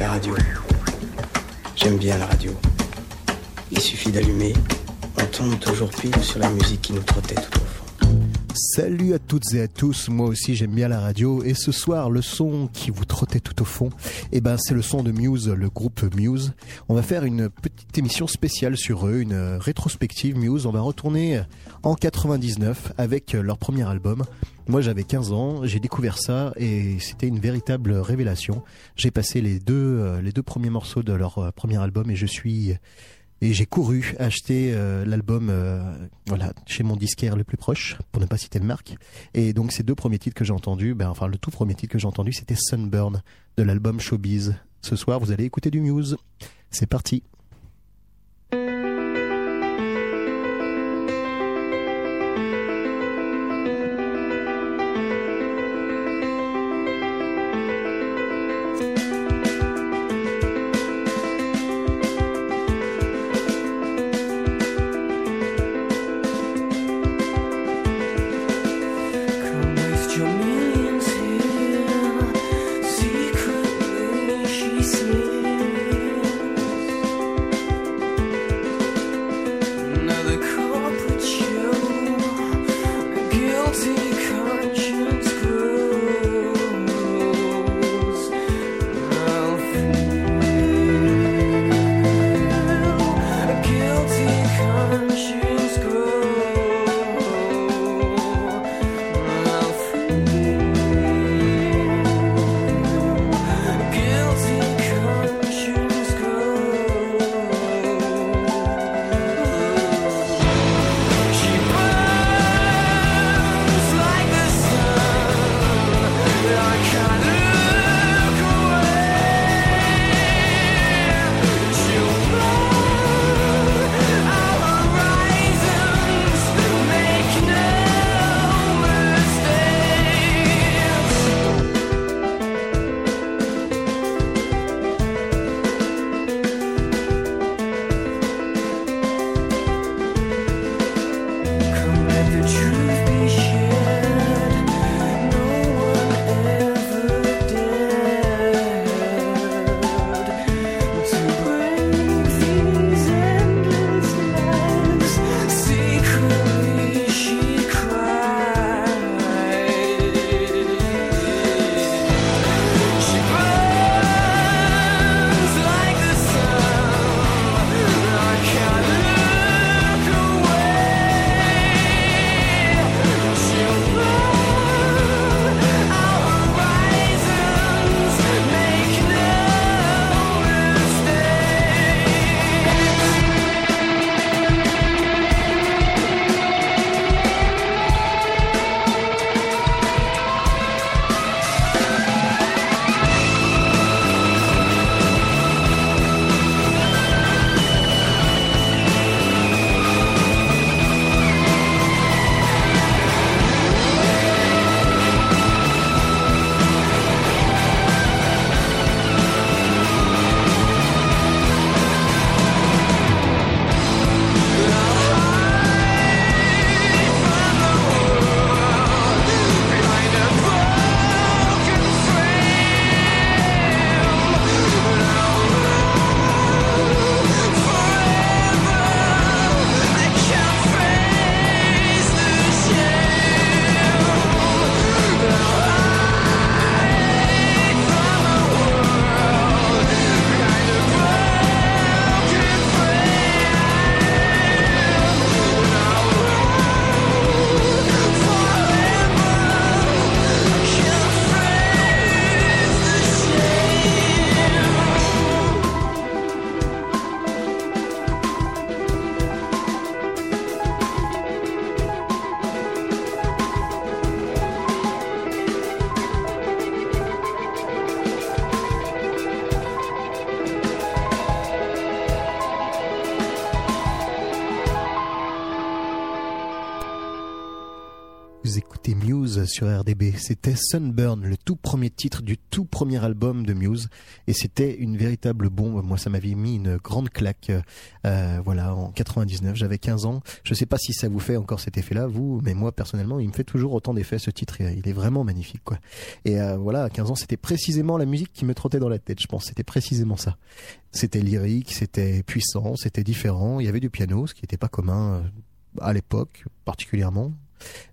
La radio. J'aime bien la radio. Il suffit d'allumer, on tombe toujours pile sur la musique qui nous trottait tout au fond. Salut à toutes et à tous, moi aussi j'aime bien la radio et ce soir le son qui vous trottait tout au fond, eh ben c'est le son de Muse, le groupe Muse. On va faire une petite émission spéciale sur eux, une rétrospective Muse. On va retourner en 99 avec leur premier album. Moi j'avais 15 ans, j'ai découvert ça et c'était une véritable révélation. J'ai passé les deux euh, les deux premiers morceaux de leur euh, premier album et je suis et j'ai couru acheter euh, l'album voilà chez mon disquaire le plus proche pour ne pas citer de marque. Et donc ces deux premiers titres que j'ai entendus ben enfin le tout premier titre que j'ai entendu c'était Sunburn de l'album Showbiz. Ce soir vous allez écouter du Muse. C'est parti C'était Sunburn, le tout premier titre du tout premier album de Muse. Et c'était une véritable bombe. Moi, ça m'avait mis une grande claque. Euh, voilà, en 99, j'avais 15 ans. Je sais pas si ça vous fait encore cet effet-là, vous, mais moi, personnellement, il me fait toujours autant d'effet ce titre. Il est vraiment magnifique, quoi. Et euh, voilà, à 15 ans, c'était précisément la musique qui me trottait dans la tête, je pense. C'était précisément ça. C'était lyrique, c'était puissant, c'était différent. Il y avait du piano, ce qui n'était pas commun euh, à l'époque, particulièrement.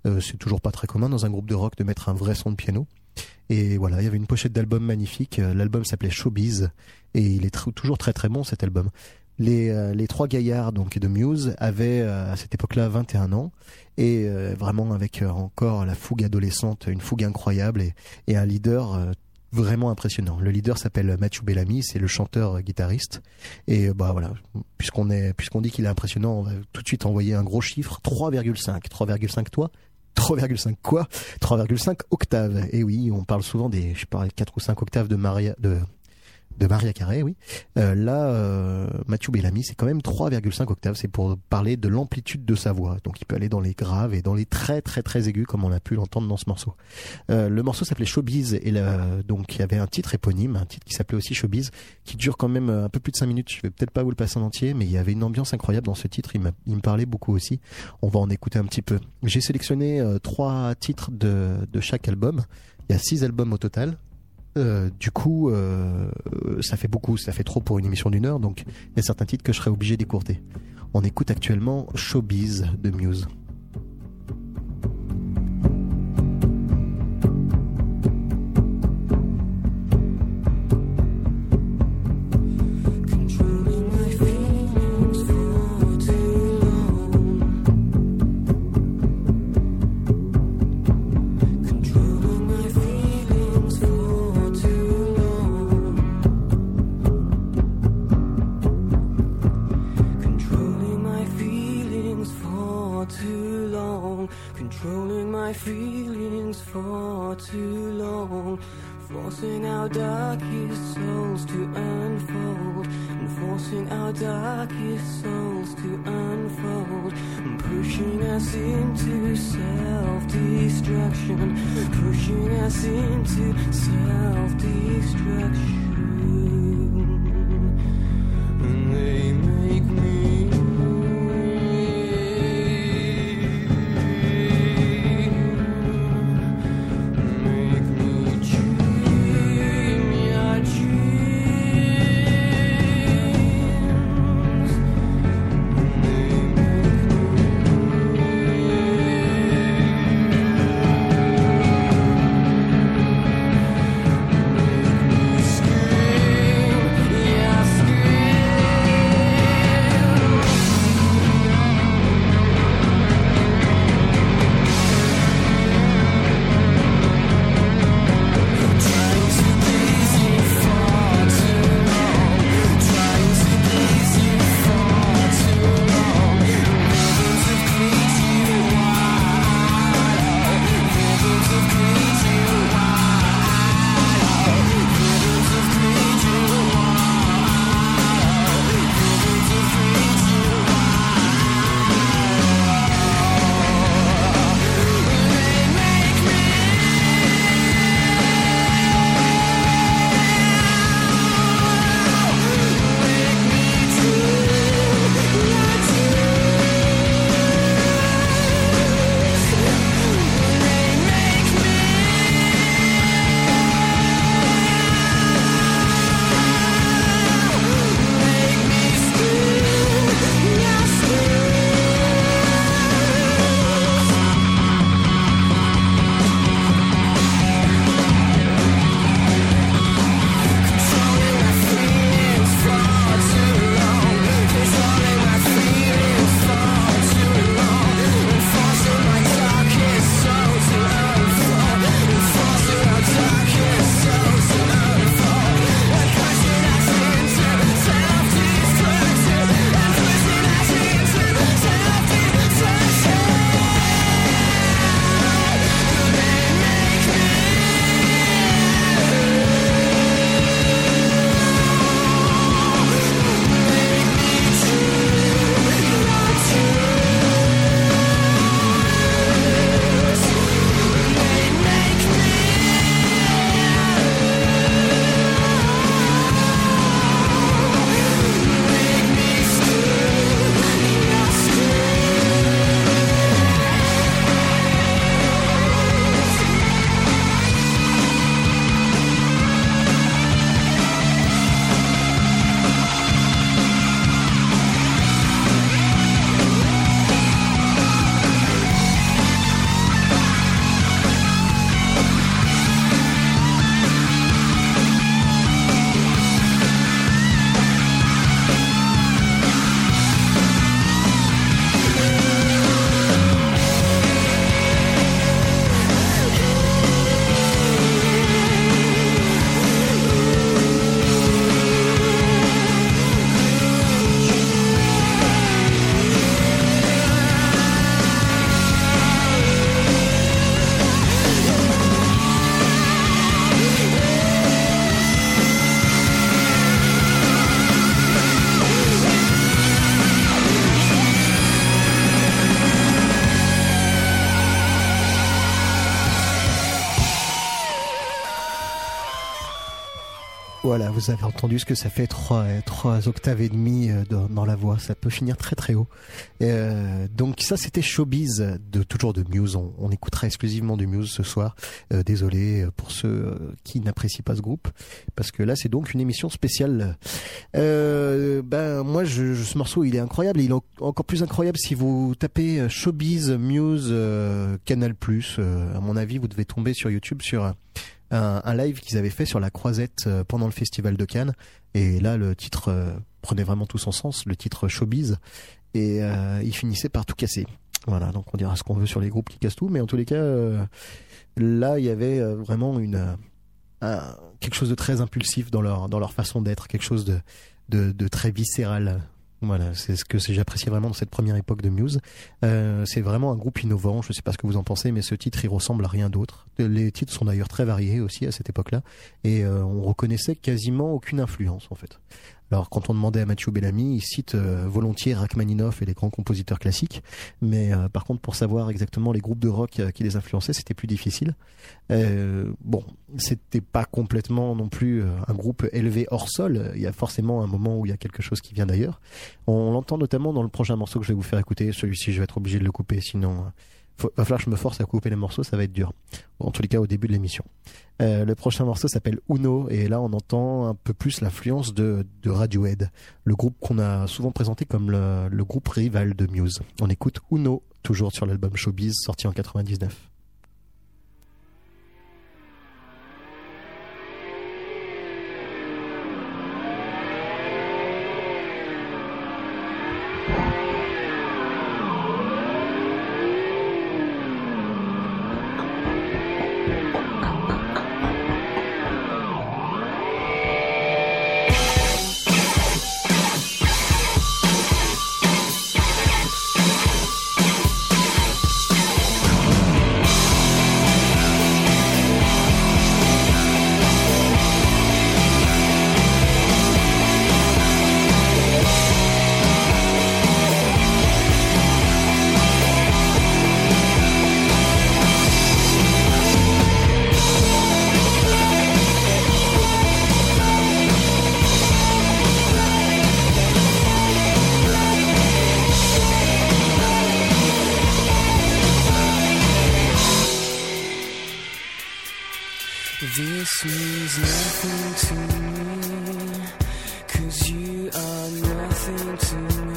Euh, c'est toujours pas très commun dans un groupe de rock de mettre un vrai son de piano. Et voilà, il y avait une pochette d'album magnifique. Euh, l'album s'appelait Showbiz et il est toujours très très bon cet album. Les, euh, les trois gaillards donc de Muse avaient à cette époque-là 21 ans et vraiment avec encore la fougue adolescente, une fougue incroyable et, et un leader vraiment impressionnant. Le leader s'appelle Mathieu Bellamy, c'est le chanteur guitariste. Et bah voilà, puisqu'on est, puisqu'on dit qu'il est impressionnant, on va tout de suite envoyer un gros chiffre 3,5. 3,5 toi? 3,5 quoi? 3,5 octaves. Et oui, on parle souvent des, je sais pas, 4 ou 5 octaves de Maria, de de Maria Carré, oui. Euh, là, euh, Mathieu Bellamy, c'est quand même 3,5 octaves. C'est pour parler de l'amplitude de sa voix. Donc, il peut aller dans les graves et dans les très très très aigus, comme on a pu l'entendre dans ce morceau. Euh, le morceau s'appelait Showbiz et là, donc il y avait un titre éponyme, un titre qui s'appelait aussi Showbiz, qui dure quand même un peu plus de 5 minutes. Je vais peut-être pas vous le passer en entier, mais il y avait une ambiance incroyable dans ce titre. Il, il me parlait beaucoup aussi. On va en écouter un petit peu. J'ai sélectionné euh, trois titres de, de chaque album. Il y a six albums au total. Euh, du coup, euh, ça fait beaucoup, ça fait trop pour une émission d'une heure, donc il y a certains titres que je serais obligé d'écourter. On écoute actuellement Showbiz de Muse. I seem to vous avez entendu ce que ça fait, trois, trois octaves et demi euh, dans, la voix, ça peut finir très très haut. Euh, donc ça c'était Showbiz, de, toujours de Muse, on, écoutera exclusivement du Muse ce soir. Euh, désolé pour ceux euh, qui n'apprécient pas ce groupe, parce que là c'est donc une émission spéciale. Euh, ben moi je, je- ce morceau il est incroyable, il est en- encore plus incroyable si vous tapez euh, Showbiz, Muse, euh, Canal+. Euh, à mon avis vous devez tomber sur YouTube sur un, live qu'ils avaient fait sur la croisette euh, pendant le festival de Cannes. Et là, le titre euh, prenait vraiment tout son sens, le titre Showbiz. Et euh, il finissait par tout casser. Voilà, donc on dira ce qu'on veut sur les groupes qui cassent tout, mais en tous les cas, là, il y avait vraiment une un- quelque chose de très impulsif dans leur dans leur façon d'être, quelque chose de, de très viscéral. Voilà, c'est ce que j'appréciais vraiment dans cette première époque de Muse. Euh, c'est vraiment un groupe innovant. Je sais pas ce que vous en pensez, mais ce titre, il ressemble à rien d'autre. Les titres sont d'ailleurs très variés aussi à cette époque-là, et euh, on reconnaissait quasiment aucune influence en fait. Alors quand on demandait à Mathieu Bellamy, il cite euh, volontiers Rachmaninoff et les grands compositeurs classiques, mais euh, par contre pour savoir exactement les groupes de rock euh, qui les influençaient, c'était plus difficile. Bon, c'était pas complètement non plus un groupe élevé hors sol. Il y a forcément un moment où il y a quelque chose qui vient d'ailleurs. On l'entend notamment dans le prochain morceau que je vais vous faire écouter. Celui-ci, je vais être obligé de le couper, sinon faut, va falloir que je me force à couper les morceaux, ça va être dur. En tous les cas, au début de l'émission. Euh, le prochain morceau s'appelle Uno, et là, on entend un peu plus l'influence de, de Radiohead, le groupe qu'on a souvent présenté comme le, le groupe rival de Muse. On écoute Uno, toujours sur l'album Showbiz, sorti en 99. This means nothing to me, cause you are nothing to me,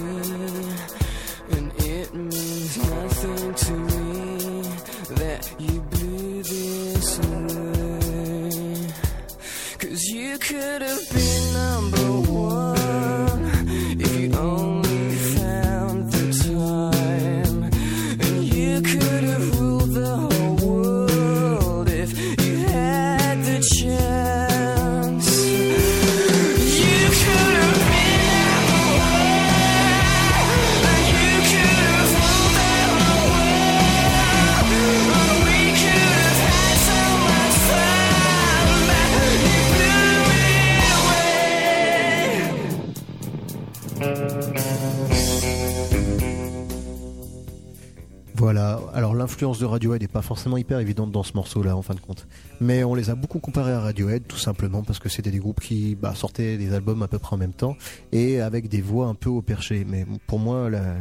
de Radiohead n'est pas forcément hyper évidente dans ce morceau-là en fin de compte. Mais on les a beaucoup comparés à Radiohead tout simplement parce que c'était des groupes qui bah, sortaient des albums à peu près en même temps et avec des voix un peu au perché. Mais pour moi, la,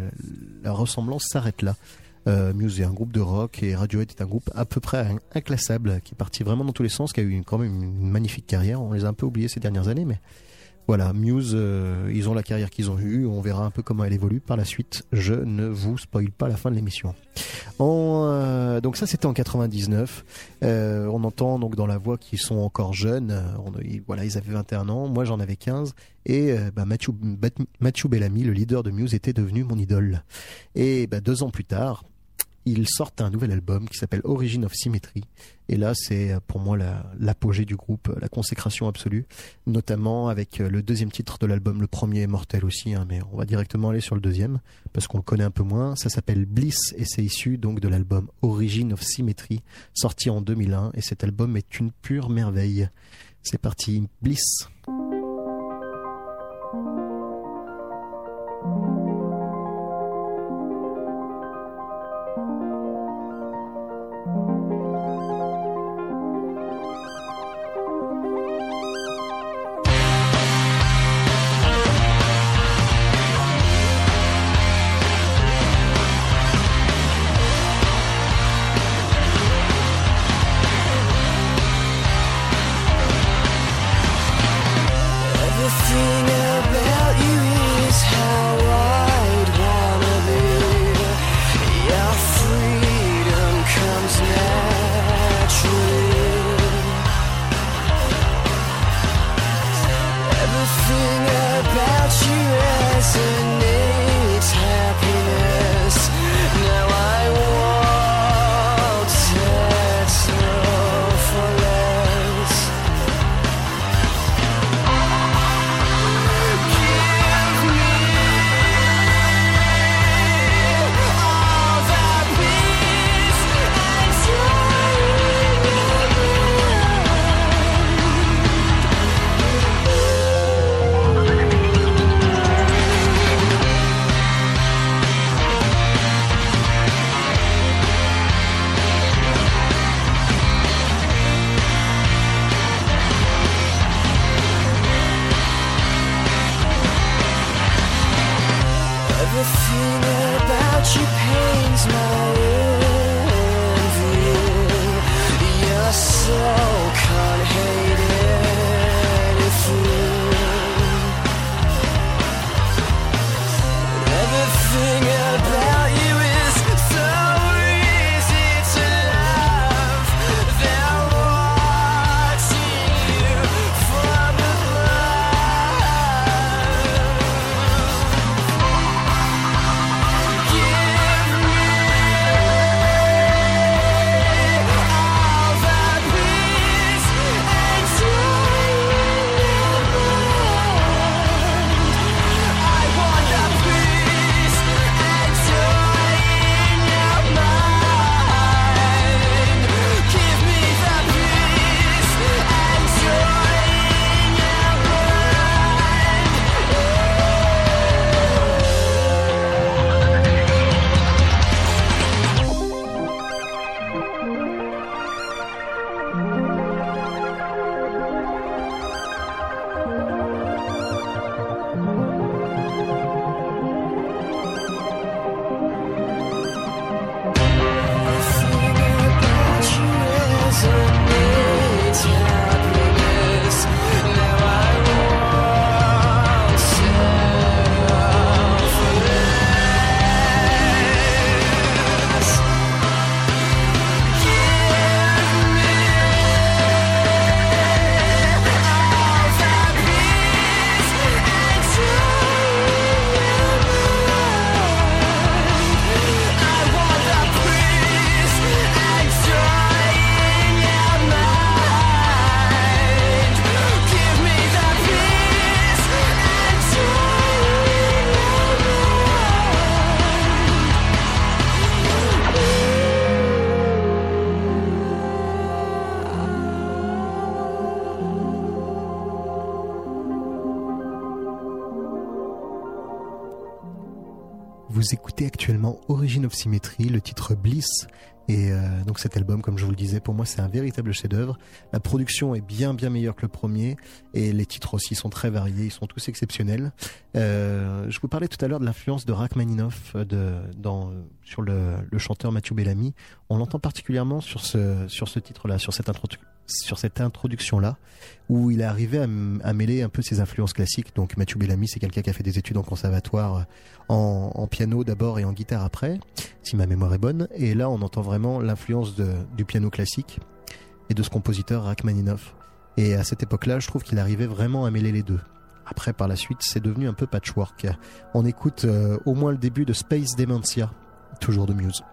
la ressemblance s'arrête là. Euh, Muse est un groupe de rock et Radiohead est un groupe à peu près in- inclassable qui est parti vraiment dans tous les sens, qui a eu quand même une magnifique carrière. On les a un peu oubliés ces dernières années, mais voilà, Muse, euh, ils ont la carrière qu'ils ont eue. On verra un peu comment elle évolue par la suite. Je ne vous spoil pas la fin de l'émission. Euh, donc ça, c'était en 99. Euh, on entend donc dans la voix qu'ils sont encore jeunes. Euh, voilà, ils avaient 21 ans. Moi, j'en avais 15. Et bah, Mathieu Bellamy, le leader de Muse, était devenu mon idole. Et bah, deux ans plus tard, ils sortent un nouvel album qui s'appelle Origin of Symmetry. Et là, c'est euh, pour moi la- l'apogée du groupe, euh, la consécration absolue, notamment avec euh, le deuxième titre de l'album, le premier est mortel aussi, hein, mais on va directement aller sur le deuxième parce qu'on le connaît un peu moins. Ça s'appelle Bliss et c'est issu donc de l'album Origin of Symmetry, sorti en 2001. Et cet album est une pure merveille. C'est parti, Bliss. Vous écoutez actuellement Origin of Symmetry, le titre Bliss. Et euh, donc cet album, comme je vous le disais, pour moi c'est un véritable chef-d'œuvre. La production est bien bien meilleure que le premier et les titres aussi sont très variés, ils sont tous exceptionnels. Euh, je vous parlais tout à l'heure de l'influence de Rachmaninoff de, dans, sur le, chanteur Mathieu Bellamy. On l'entend particulièrement sur ce, sur ce titre-là, sur cette sur cette introduction-là, où il est arrivé à, à mêler un peu ses influences classiques. Donc Mathieu Bellamy, c'est quelqu'un qui a fait des études en conservatoire euh, en, en piano d'abord et en guitare après, si ma mémoire est bonne. Et là, on entend vraiment l'influence du piano classique et de ce compositeur Rachmaninoff. Et à cette époque-là, je trouve qu'il arrivait vraiment à mêler les deux. Après, par la suite, c'est devenu un peu patchwork. On écoute euh, au moins le début de Space Dementia, toujours de Muse.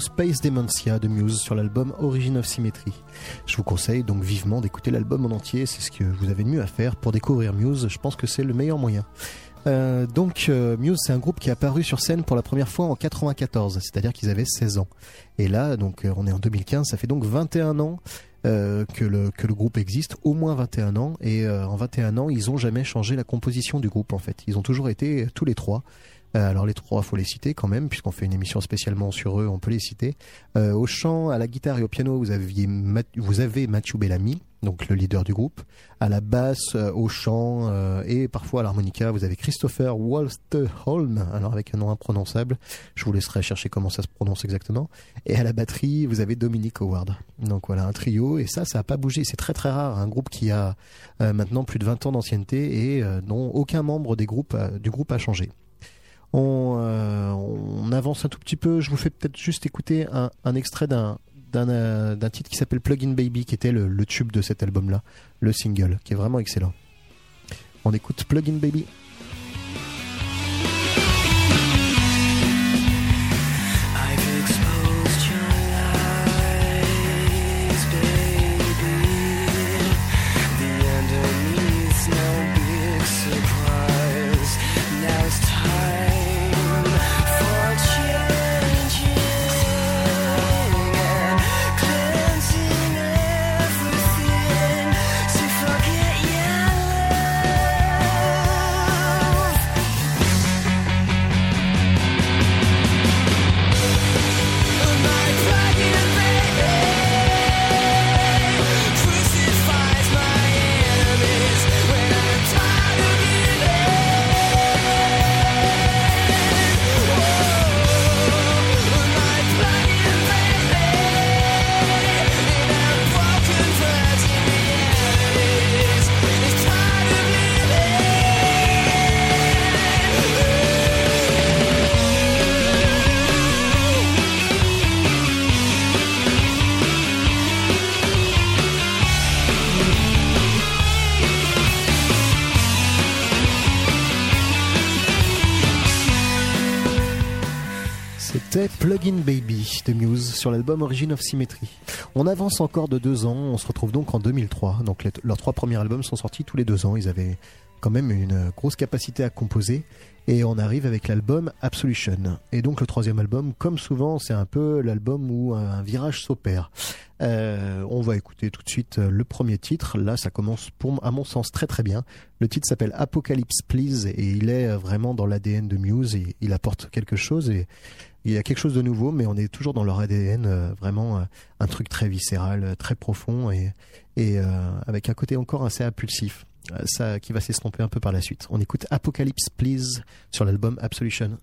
Space Dementia de Muse sur l'album Origin of Symmetry. Je vous conseille donc vivement d'écouter l'album en entier, c'est ce que vous avez de mieux à faire pour découvrir Muse, je pense que c'est le meilleur moyen. Euh, donc euh, Muse c'est un groupe qui est apparu sur scène pour la première fois en 94, c'est-à-dire qu'ils avaient 16 ans. Et là donc euh, on est en 2015, ça fait donc 21 ans que, le, que le groupe existe, au moins 21 ans, et en 21 ans ils ont jamais changé la composition du groupe en fait. Ils ont toujours été tous les trois. Euh, alors les trois, faut les citer quand même, puisqu'on fait une émission spécialement sur eux, on peut les citer. Euh, au chant, à la guitare et au piano, vous, avez Mathieu Bellamy, donc le leader du groupe. À la basse, euh, au chant et parfois à l'harmonica, vous avez Christopher Walsterholm, alors avec un nom imprononçable. Je vous laisserai chercher comment ça se prononce exactement. Et à la batterie, vous avez Dominic Howard. Donc voilà, un trio. Et ça, ça n'a pas bougé. C'est très très rare. Un groupe qui a maintenant plus de 20 ans d'ancienneté et dont aucun membre du groupe a changé. On, euh, on avance un tout petit peu. Je vous fais peut-être juste écouter un, extrait d'un d'un euh, d'un titre qui s'appelle Plug-in Baby, qui était le, le tube de cet album-là, le single, qui est vraiment excellent. On écoute Plug-in Baby. Sur l'album Origin of Symmetry. On avance encore de deux ans, on se retrouve donc en 2003. Donc leurs trois premiers albums sont sortis tous les deux ans. Ils avaient quand même une grosse capacité à composer. Et on arrive avec l'album Absolution. Et donc le troisième album, comme souvent, c'est un peu l'album où un virage s'opère. Euh, on va écouter tout de suite le premier titre. Là, ça commence, pour, à mon sens, très très bien. Le titre s'appelle Apocalypse Please et il est vraiment dans l'ADN de Muse. Et il apporte quelque chose et il y a quelque chose de nouveau, mais on est toujours dans leur ADN, euh, vraiment euh, un truc très viscéral, euh, très profond et, et avec un côté encore assez impulsif. Ça qui va s'estomper un peu par la suite. On écoute Apocalypse Please sur l'album Absolution.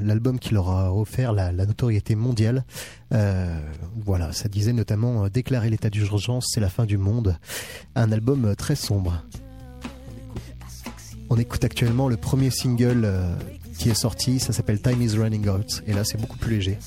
L'album qui leur a offert la, notoriété mondiale. Euh, voilà, ça disait notamment euh, Déclarer l'état d'urgence, c'est la fin du monde. Un album euh, très sombre. On écoute actuellement le premier single qui est sorti, ça s'appelle Time is Running Out, et là c'est beaucoup plus léger.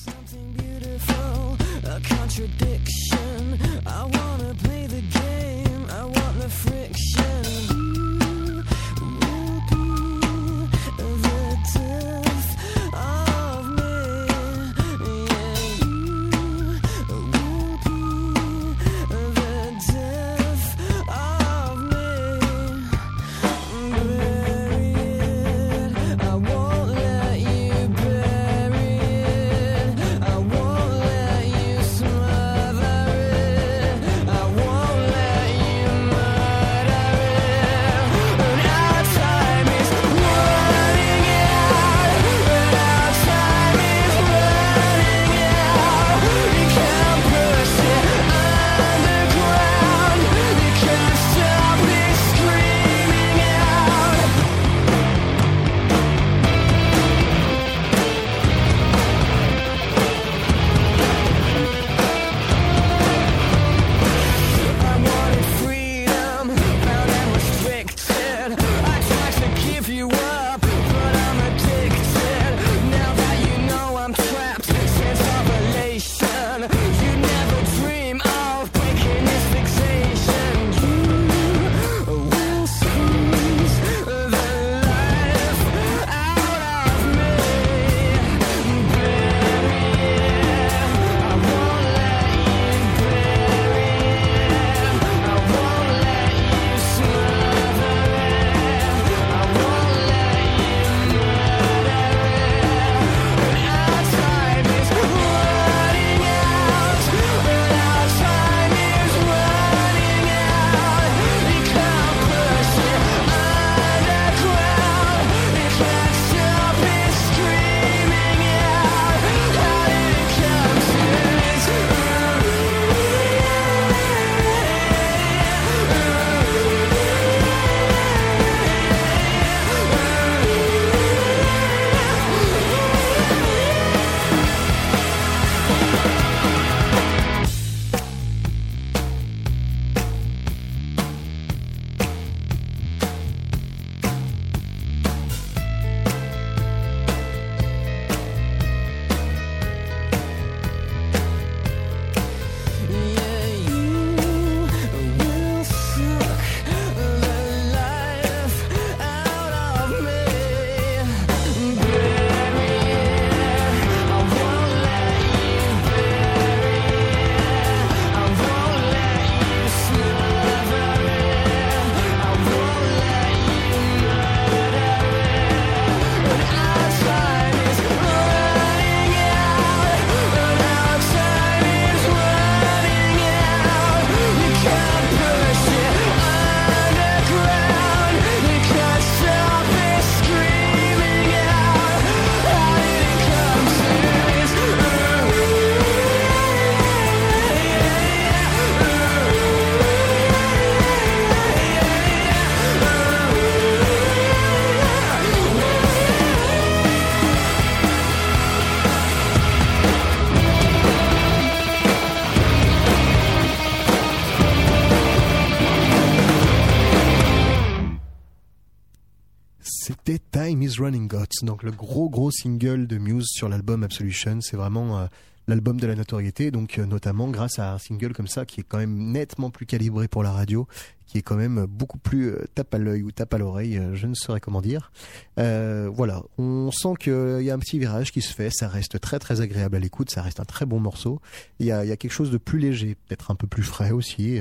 Running Gods, donc le gros gros single de Muse sur l'album Absolution. C'est vraiment euh, l'album de la notoriété, donc euh, notamment grâce à un single comme ça qui est quand même nettement plus calibré pour la radio, qui est quand même beaucoup plus euh, tape à l'œil ou tape à l'oreille, je ne saurais comment dire. voilà, on sent qu'il y a un petit virage qui se fait, ça reste très très agréable à l'écoute, ça reste un très bon morceau. Il y a, il y a quelque chose de plus léger, peut-être un peu plus frais aussi.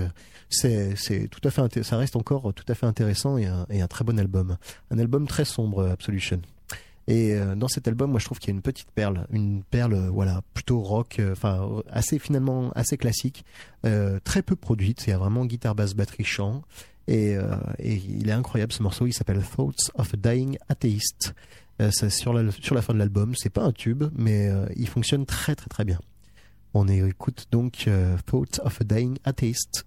C'est tout à fait ça reste encore tout à fait intéressant et un, et un, très bon album. Un album très sombre Absolution et euh, dans cet album moi je trouve qu'il y a une petite perle une perle voilà plutôt rock euh, enfin assez finalement assez classique euh, très peu produite. Il y a vraiment guitare basse batterie chant. Et, il est incroyable ce morceau il s'appelle Thoughts of a Dying Atheist. C'est sur la fin de l'album c'est pas un tube mais il fonctionne très très très bien. On écoute donc Thoughts of a Dying Atheist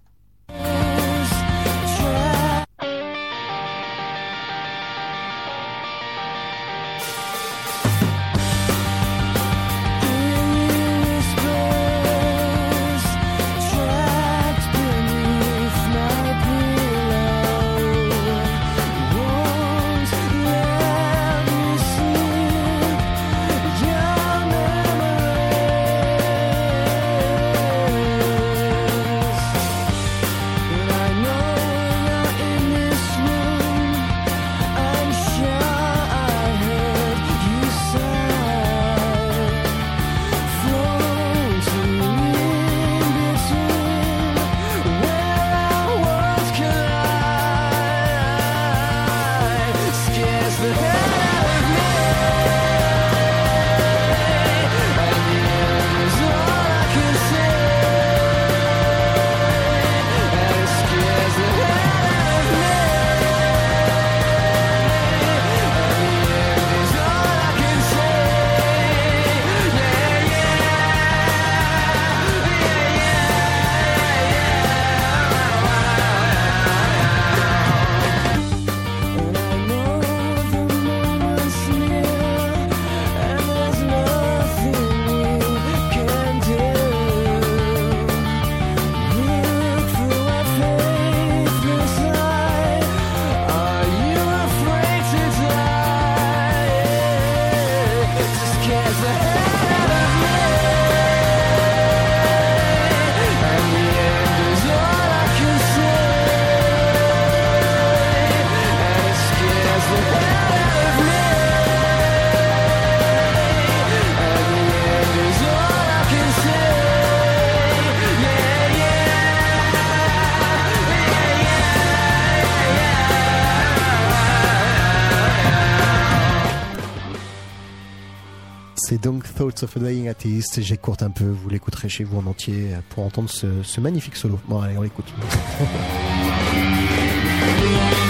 donc Thoughts of a Dying Atheist. J'écoute un peu, vous l'écouterez chez vous en entier pour entendre ce, ce magnifique solo. Bon, allez, on l'écoute.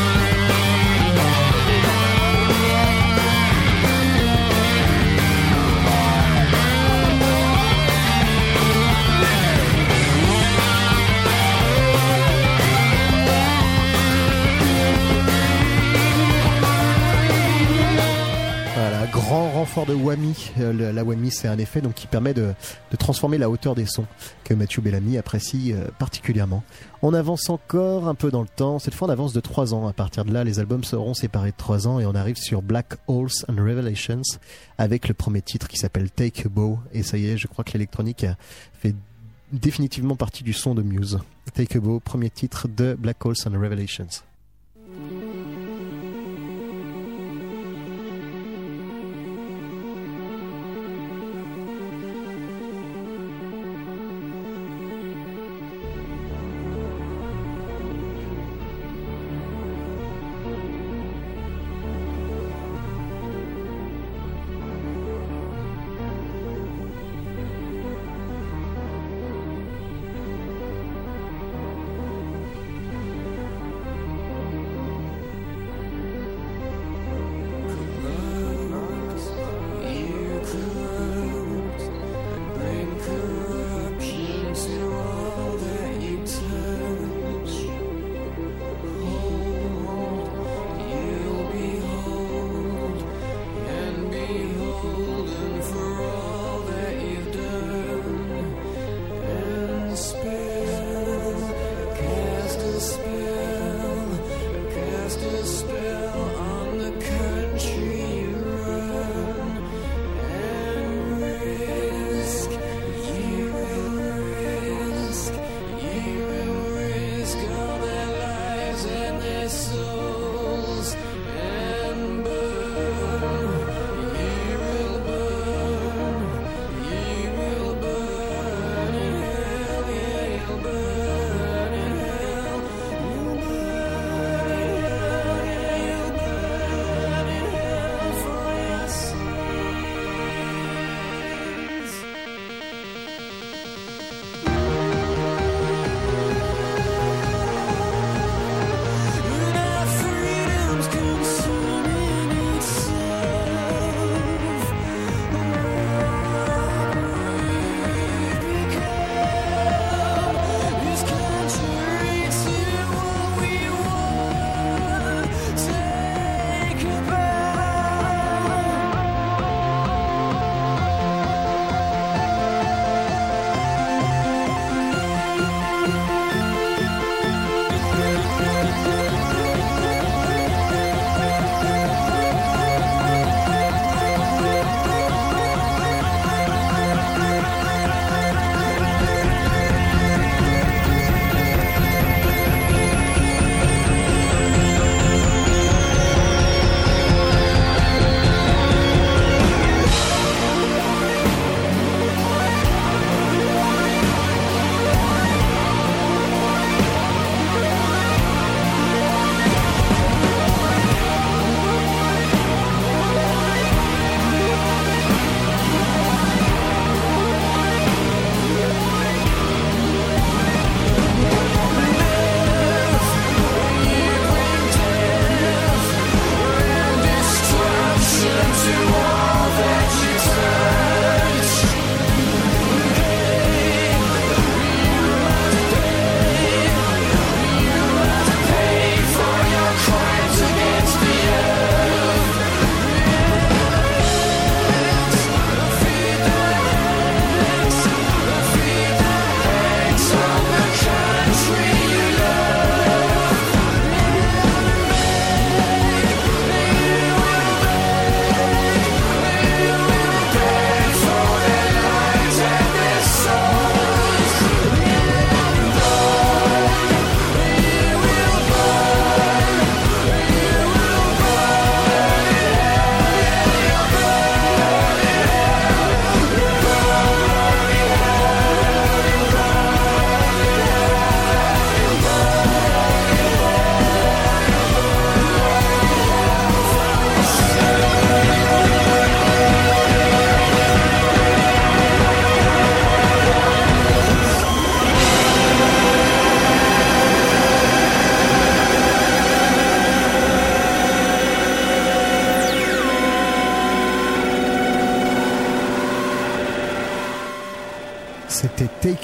de Whammy. Euh, la Whammy, c'est un effet donc qui permet de, transformer la hauteur des sons que Matthew Bellamy apprécie euh, particulièrement. On avance encore un peu dans le temps. Cette fois, on avance de 3 ans. À partir de là, les albums seront séparés de 3 ans et on arrive sur Black Holes and Revelations avec le premier titre qui s'appelle Take a Bow. Et ça y est, je crois que l'électronique fait définitivement partie du son de Muse. Take a Bow, premier titre de Black Holes and Revelations.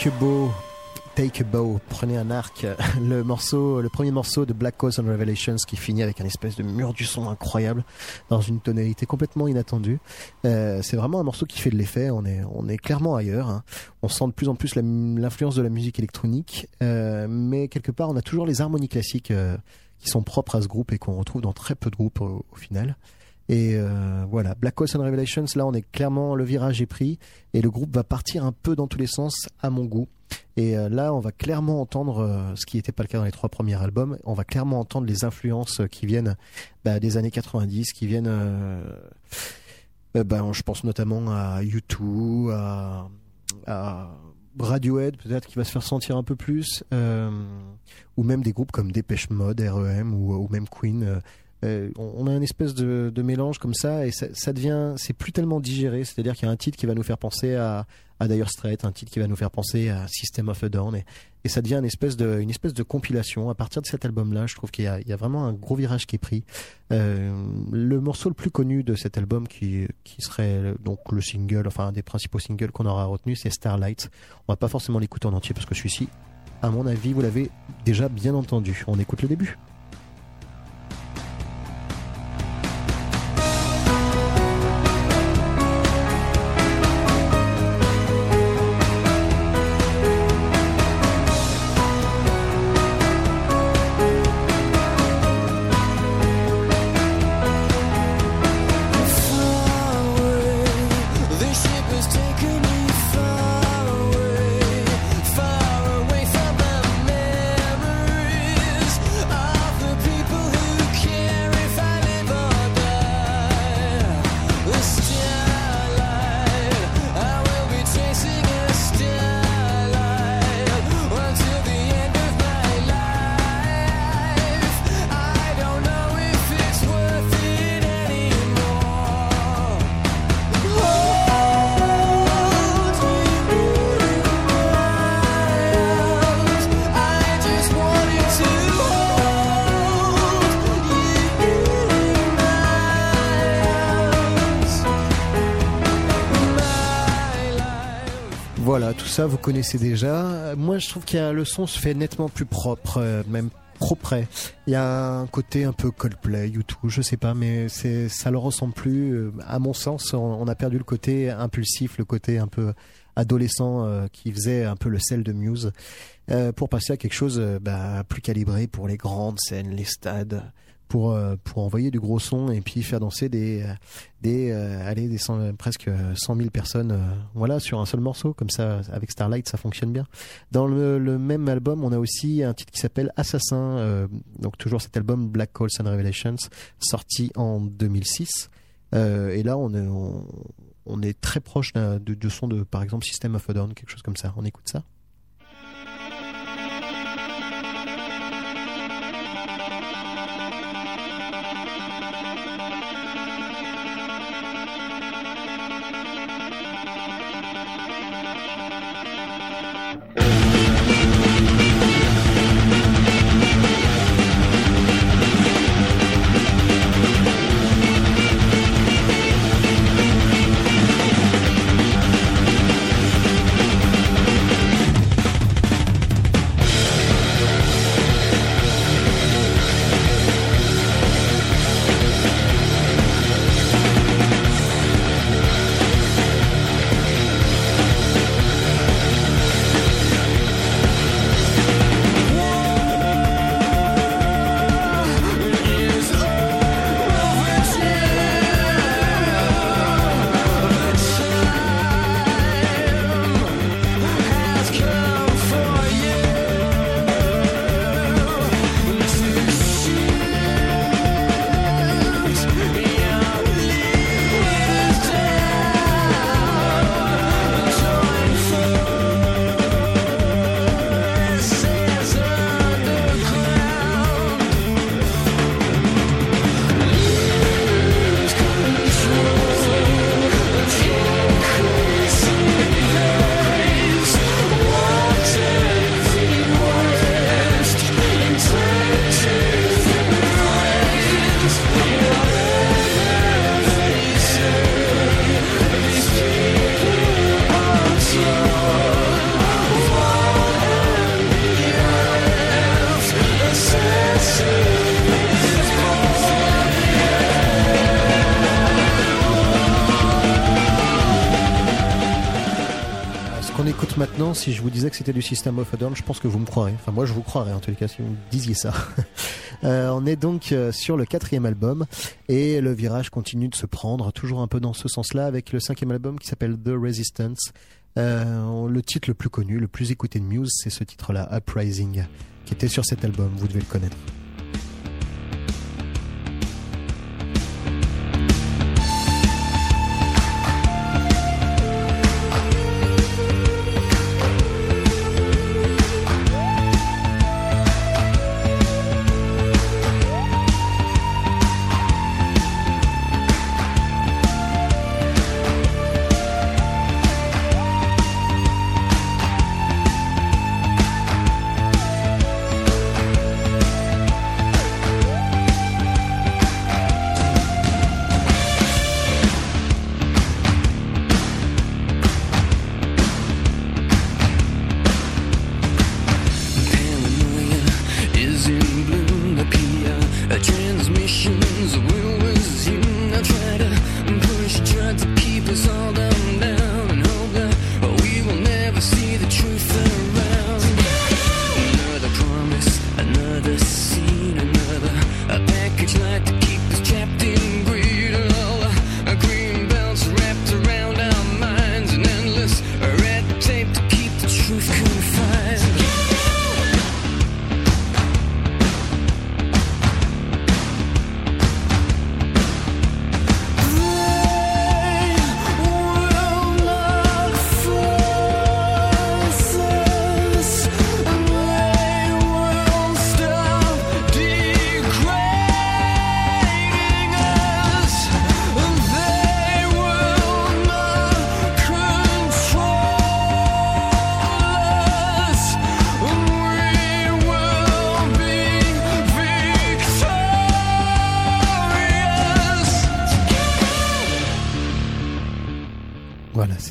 Take a Bow. Take a Bow, prenez un arc, le morceau, le premier morceau de Black Cause and Revelations qui finit avec un espèce de mur du son incroyable dans une tonalité complètement inattendue. Euh, c'est vraiment un morceau qui fait de l'effet. On est, on est clairement ailleurs. hein. On sent de plus en plus l'influence de la musique électronique, euh, mais quelque part on a toujours les harmonies classiques euh, qui sont propres à ce groupe et qu'on retrouve dans très peu de groupes au final. Et euh, voilà, Black and Revelations, là on est clairement, le virage est pris et le groupe va partir un peu dans tous les sens à mon goût. Et euh, là, on va clairement entendre, euh, ce qui n'était pas le cas dans les trois premiers albums, on va clairement entendre les influences qui viennent bah, des années 90, qui viennent, euh, ben, je pense notamment à U2, à, Radiohead, peut-être qui va se faire sentir un peu plus, ou même des groupes comme Dépêche Mode, REM ou, même Queen. Euh, on a une espèce de, mélange comme ça et ça, devient, c'est plus tellement digéré. C'est-à-dire qu'il y a un titre qui va nous faire penser à, à Dire un titre qui va nous faire penser à System of a Down et, ça devient une espèce de, compilation. À partir de cet album-là, je trouve qu'il y a, vraiment un gros virage qui est pris. Euh, le morceau le plus connu de cet album, qui, qui serait donc le single, enfin un des principaux singles qu'on aura retenu, c'est Starlight. On va pas forcément l'écouter en entier parce que celui-ci, à mon avis, vous l'avez déjà bien entendu. On écoute le début. Ça vous connaissez déjà. Moi, je trouve qu'il y a le son se fait nettement plus propre, euh, même trop près. Il y a un côté un peu Coldplay, YouTube, je sais pas, mais c'est ça le ressemble plus. Euh, À mon sens, on, a perdu le côté impulsif, le côté un peu adolescent euh, qui faisait un peu le sel de Muse, pour passer à quelque chose bah, plus calibré pour les grandes scènes, les stades. Pour, euh, pour envoyer du gros son et puis faire danser des, euh, des, euh, allez, des presque 100 000 personnes voilà, sur un seul morceau. Comme ça, avec Starlight, ça fonctionne bien. Dans le, même album, on a aussi un titre qui s'appelle Assassin, donc toujours cet album Black Holes and Revelations, sorti en 2006. Euh, et là, on est, on, est très proche du, du son de, par exemple, System of a Down, quelque chose comme ça. On écoute ça si je vous disais que c'était du System of a Down, je pense que vous me croirez. Enfin, moi, je vous croirais en les cas si vous me disiez ça. Euh, on est donc euh, sur le quatrième album et le virage continue de se prendre, toujours un peu dans ce sens-là, avec le cinquième album qui s'appelle The Resistance. Euh, le titre le plus connu, le plus écouté de Muse, c'est ce titre-là, Uprising, qui était sur cet album. Vous devez le connaître.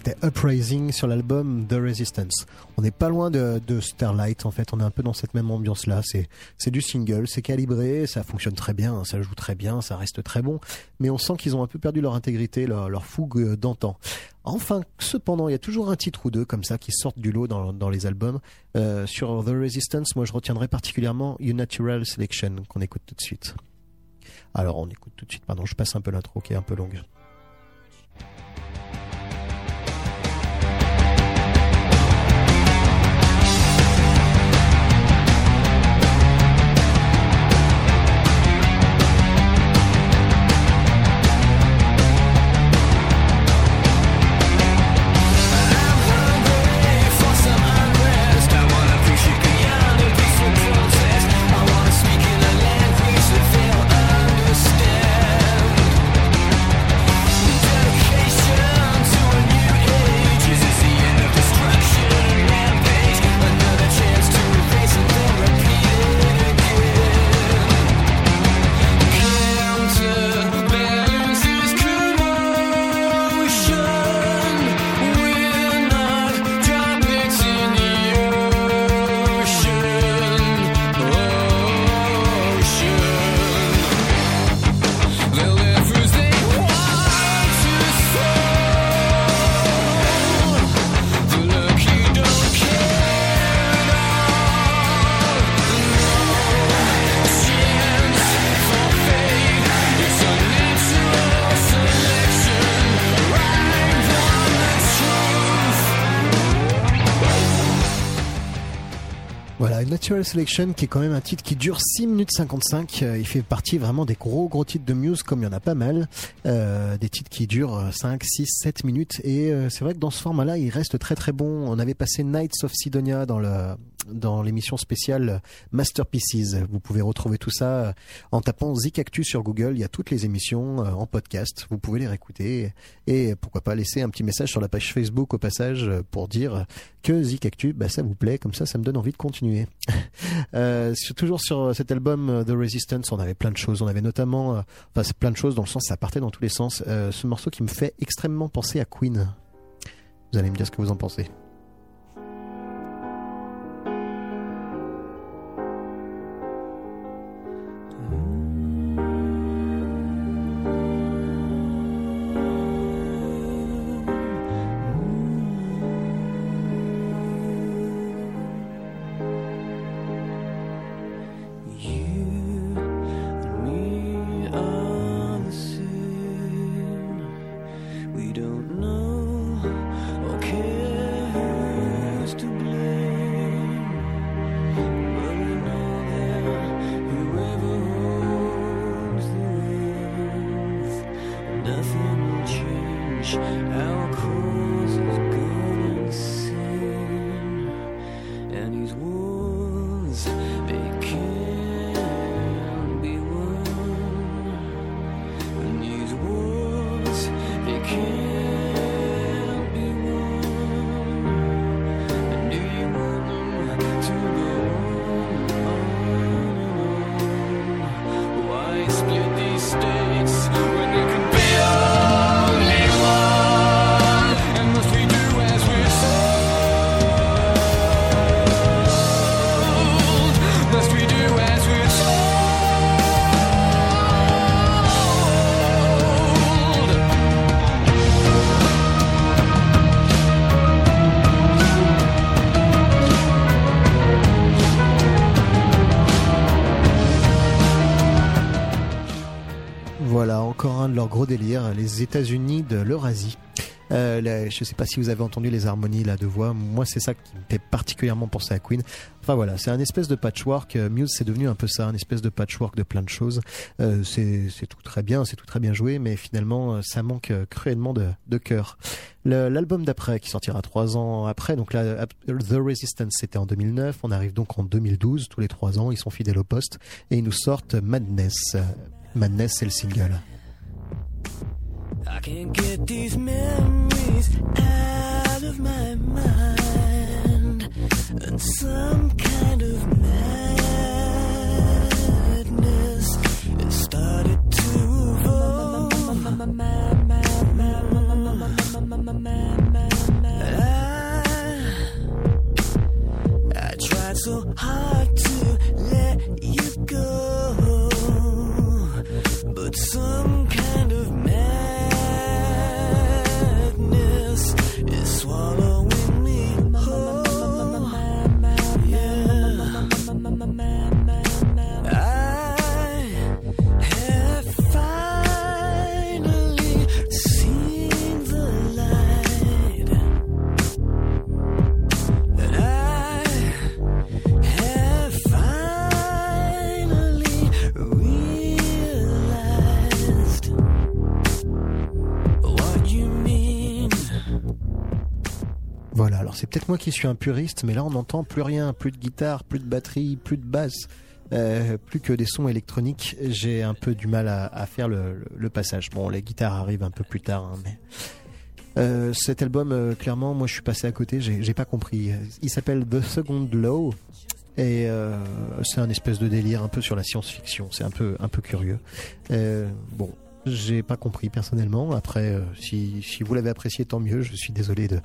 C'était Uprising sur l'album The Resistance. On n'est pas loin de, Starlight en fait, on est un peu dans cette même ambiance là. C'est c'est du single, c'est calibré, ça fonctionne très bien, ça joue très bien, ça reste très bon, mais on sent qu'ils ont un peu perdu leur intégrité, leur, fougue euh, d'antan. Enfin, cependant, il y a toujours un titre ou deux comme ça qui sortent du lot dans, dans les albums. Euh, sur The Resistance, moi je retiendrai particulièrement Unnatural Selection qu'on écoute tout de suite. Alors on écoute tout de suite, pardon, je passe un peu l'intro qui est un peu longue. Natural Selection qui est quand même un titre qui dure 6 minutes 55. Euh, il fait partie vraiment des gros gros titres de Muse comme il y en a pas mal. Euh, des titres qui durent euh, 5, 6, 7 minutes. Et euh, c'est vrai que dans ce format-là, il reste très très bon. On avait passé Nights of Sidonia dans le dans l'émission spéciale Masterpieces. Vous pouvez retrouver tout ça euh, en tapant Zik Actu sur Google. Il y a toutes les émissions euh, en podcast. Vous pouvez les réécouter et pourquoi pas laisser un petit message sur la page Facebook au passage euh, pour dire que Zik Actu, bah, ça vous plaît. Comme ça, ça me donne envie de continuer. Toujours sur cet album The Resistance, on avait plein de choses. On avait notamment, enfin c'est plein de choses dans le sens, ça partait dans tous les sens. Ce morceau qui me fait extrêmement penser à Queen. Vous allez me dire ce que vous en pensez. États-Unis de l'Eurasie. Euh, je sais pas si vous avez entendu les harmonies là de voix. Moi, c'est ça qui me fait particulièrement penser à Queen. Enfin voilà, c'est un espèce de patchwork. Euh, Muse, c'est devenu un peu ça, un espèce de patchwork de plein de choses. Euh, c'est tout très bien, c'est tout très bien joué, mais finalement, ça manque cruellement de, de cœur. L'album d'après, qui sortira trois ans après, donc là, The Resistance, c'était en 2009. On arrive donc en 2012. Tous les trois ans, ils sont fidèles au poste et ils nous sortent Madness. Madness, c'est le single. I can't get these memories out of my mind. And some kind of madness it started to evolve. I, I tried so hard to let you go, c'est peut-être moi qui suis un puriste, mais là on n'entend plus rien, plus de guitare, plus de batterie, plus de basse, euh, plus que des sons électroniques. J'ai un peu du mal à, faire le, passage. Bon, les guitares arrivent un peu plus tard, hein, mais euh, cet album, euh, clairement, moi je suis passé à côté, j'ai pas compris. Il s'appelle The Second Law. Et c'est un espèce de délire un peu sur la science-fiction. C'est un peu, un peu curieux. Bon, j'ai pas compris personnellement. Après, si, si vous l'avez apprécié, tant mieux. Je suis désolé de,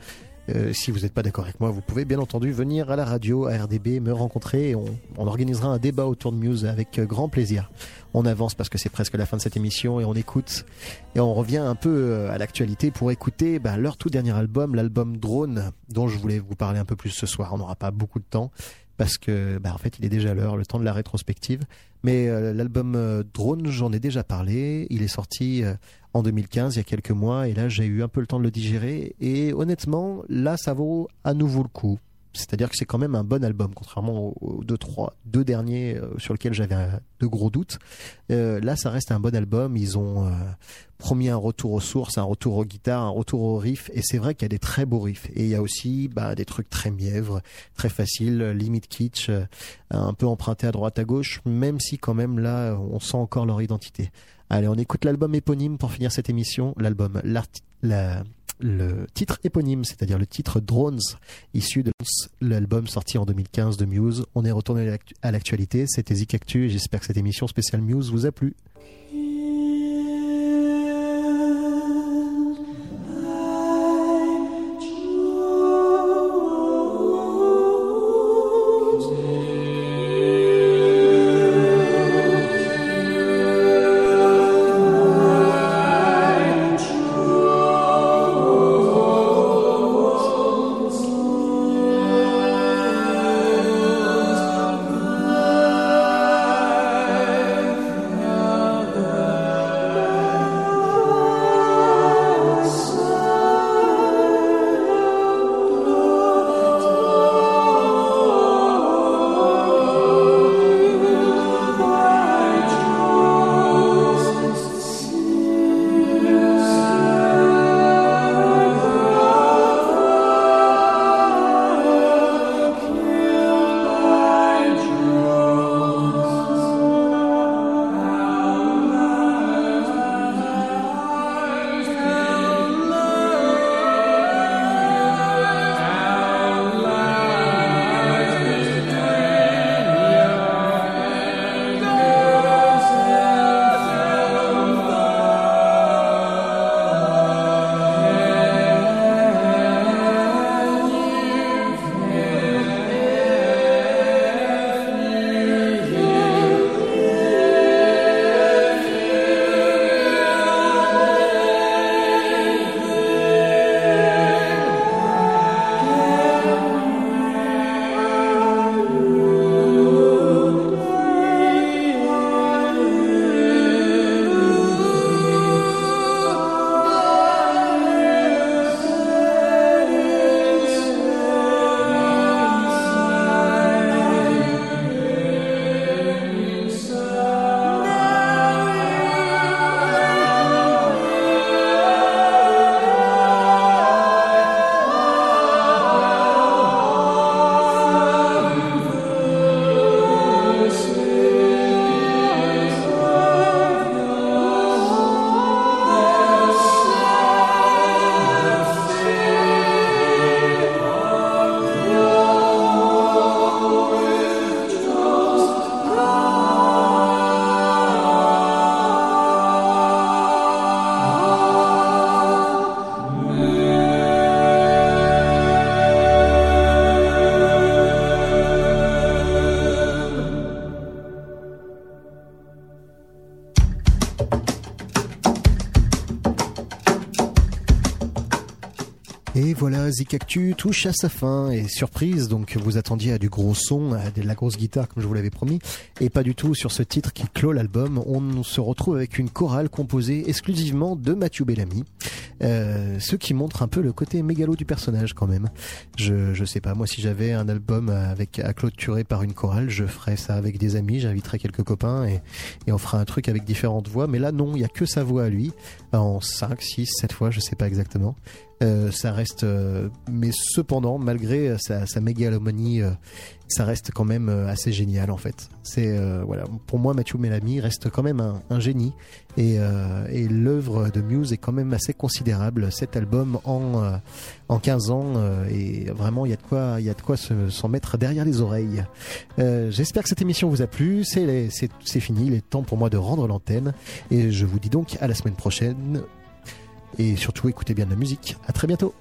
euh, si vous n'êtes pas d'accord avec moi, vous pouvez bien entendu venir à la radio, à RDB, me rencontrer et on, organisera un débat autour de Muse avec euh, grand plaisir. On avance parce que c'est presque la fin de cette émission et on écoute et on revient un peu euh, à l'actualité pour écouter bah, leur tout dernier album, l'album Drone, dont je voulais vous parler un peu plus ce soir. On n'aura pas beaucoup de temps parce que bah, en fait il est déjà l'heure, le temps de la rétrospective. Mais l'album Drone, j'en ai déjà parlé. Il est sorti en 2015, il y a quelques mois, et là j'ai eu un peu le temps de le digérer. Et honnêtement, là ça vaut à nouveau le coup. C'est-à-dire que c'est quand même un bon album, contrairement aux, deux, trois, deux derniers euh, sur lesquels j'avais euh, de gros doutes. Euh, là, ça reste un bon album. Ils ont promis un retour aux sources, un retour aux guitares, un retour aux riffs. Et c'est vrai qu'il y a des très beaux riffs. Et il y a aussi bah, des trucs très mièvres, très faciles, limite kitsch, un peu empruntés à droite à gauche, même si quand même là, on sent encore leur identité. Allez, on écoute l'album éponyme pour finir cette émission. L'album, le titre éponyme, c'est-à-dire le titre Drones, issu de l'album sorti en 2015 de Muse. On est retourné à l'actualité. C'était Zik Actu et j'espère que cette émission spéciale Muse vous a plu. Zikactu touche à sa fin et surprise, donc vous attendiez à du gros son, à de la grosse guitare comme je vous l'avais promis, et pas du tout sur ce titre qui clôt l'album. On se retrouve avec une chorale composée exclusivement de Mathieu Bellamy, euh, ce qui montre un peu le côté mégalo du personnage quand même. Je, je sais pas, moi si j'avais un album avec à clôturer par une chorale, je ferais ça avec des amis, j'inviterais quelques copains et, et on fera un truc avec différentes voix. Mais là non, il y a que sa voix à lui, en 5, 6, 7 fois, je sais pas exactement. Euh, ça reste, euh, mais cependant, malgré sa, sa mégalomanie, ça reste quand même euh, assez génial en fait. C'est euh, voilà, pour moi, Mathieu Melamy reste quand même un, génie et, euh, et l'œuvre de Muse est quand même assez considérable. Cet album en en 15 ans et vraiment il y a de quoi, il y a de quoi se- s'en mettre derrière les oreilles. J'espère que cette émission vous a plu. C'est c'est fini, il est temps pour moi de rendre l'antenne et je vous dis donc à la semaine prochaine. Et surtout, écoutez bien de la musique. À très bientôt.